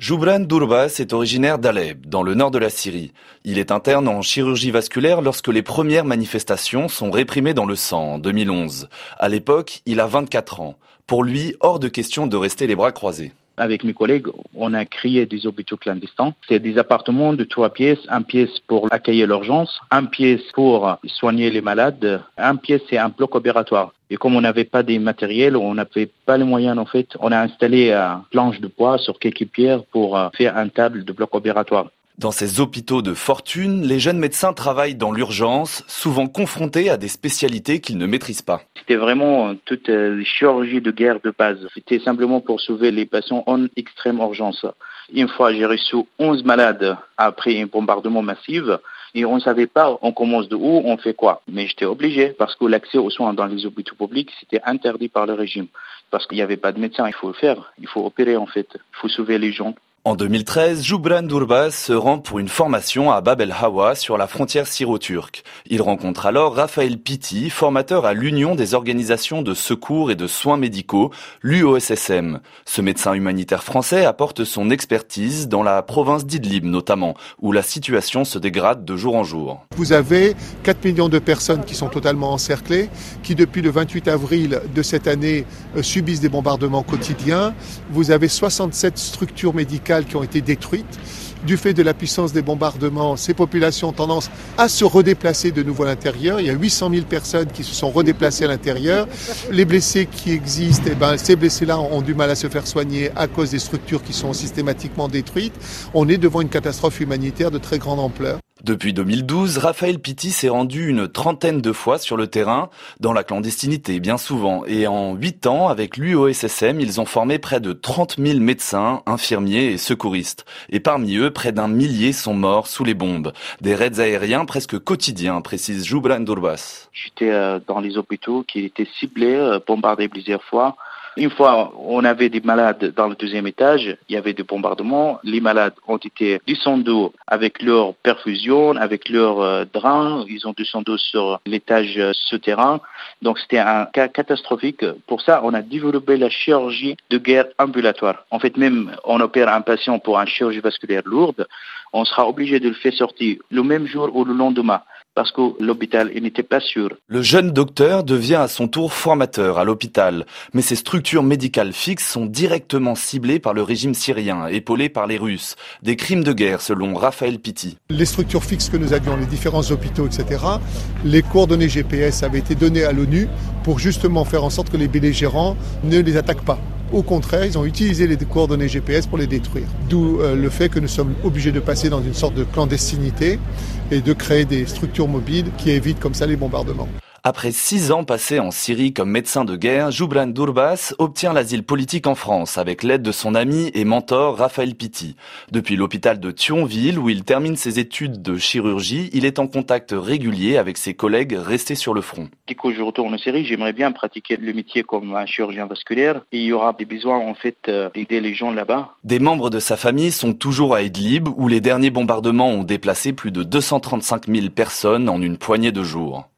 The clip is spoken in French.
Joubran Durbas est originaire d'Alep, dans le nord de la Syrie. Il est interne en chirurgie vasculaire lorsque les premières manifestations sont réprimées dans le sang en 2011. À l'époque, il a 24 ans. Pour lui, hors de question de rester les bras croisés avec mes collègues, on a créé des hôpitaux clandestins. C'est des appartements de trois pièces, un pièce pour accueillir l'urgence, un pièce pour soigner les malades, un pièce c'est un bloc opératoire. Et comme on n'avait pas des matériels, on n'avait pas les moyens en fait, on a installé un planche de bois sur quelques pierres pour euh, faire un table de bloc opératoire. Dans ces hôpitaux de fortune, les jeunes médecins travaillent dans l'urgence, souvent confrontés à des spécialités qu'ils ne maîtrisent pas. C'était vraiment euh, toute euh, chirurgie de guerre de base. C'était simplement pour sauver les patients en extrême urgence. Une fois, j'ai reçu 11 malades après un bombardement massif et on ne savait pas on commence de où, on fait quoi. Mais j'étais obligé parce que l'accès aux soins dans les hôpitaux publics, c'était interdit par le régime. Parce qu'il n'y avait pas de médecin, il faut le faire, il faut opérer en fait, il faut sauver les gens. En 2013, Joubran Durbas se rend pour une formation à Bab el Hawa sur la frontière syro-turque. Il rencontre alors Raphaël Pitti, formateur à l'Union des organisations de secours et de soins médicaux, l'UOSSM. Ce médecin humanitaire français apporte son expertise dans la province d'Idlib notamment, où la situation se dégrade de jour en jour. Vous avez 4 millions de personnes qui sont totalement encerclées, qui depuis le 28 avril de cette année euh, subissent des bombardements quotidiens. Vous avez 67 structures médicales qui ont été détruites. Du fait de la puissance des bombardements, ces populations ont tendance à se redéplacer de nouveau à l'intérieur. Il y a 800 000 personnes qui se sont redéplacées à l'intérieur. Les blessés qui existent, eh ben, ces blessés-là ont du mal à se faire soigner à cause des structures qui sont systématiquement détruites. On est devant une catastrophe humanitaire de très grande ampleur. Depuis 2012, Raphaël Pitti s'est rendu une trentaine de fois sur le terrain, dans la clandestinité bien souvent, et en huit ans, avec l'UOSSM, ils ont formé près de 30 000 médecins, infirmiers et secouristes. Et parmi eux, près d'un millier sont morts sous les bombes. Des raids aériens presque quotidiens, précise Joubran Durbas. J'étais euh, dans les hôpitaux qui étaient ciblés, euh, bombardés plusieurs fois. Une fois, on avait des malades dans le deuxième étage, il y avait des bombardements. Les malades ont été descendus avec leur perfusion, avec leur euh, drain. Ils ont descendu sur l'étage euh, souterrain. Donc c'était un cas catastrophique. Pour ça, on a développé la chirurgie de guerre ambulatoire. En fait, même on opère un patient pour une chirurgie vasculaire lourde, on sera obligé de le faire sortir le même jour ou le lendemain parce que l'hôpital n'était pas sûr. Le jeune docteur devient à son tour formateur à l'hôpital, mais ces structures médicales fixes sont directement ciblées par le régime syrien, épaulé par les Russes. Des crimes de guerre selon Raphaël Pitti. Les structures fixes que nous avions, les différents hôpitaux, etc., les coordonnées GPS avaient été données à l'ONU pour justement faire en sorte que les belligérants ne les attaquent pas. Au contraire, ils ont utilisé les coordonnées GPS pour les détruire. D'où euh, le fait que nous sommes obligés de passer dans une sorte de clandestinité et de créer des structures mobiles qui évitent comme ça les bombardements. Après six ans passés en Syrie comme médecin de guerre, Joubran Durbas obtient l'asile politique en France avec l'aide de son ami et mentor Raphaël Pitti. Depuis l'hôpital de Thionville où il termine ses études de chirurgie, il est en contact régulier avec ses collègues restés sur le front. Dès que je retourne en Syrie, j'aimerais bien pratiquer le métier comme un chirurgien vasculaire et il y aura des besoins en fait euh, d'aider les gens là-bas. Des membres de sa famille sont toujours à Idlib où les derniers bombardements ont déplacé plus de 235 000 personnes en une poignée de jours.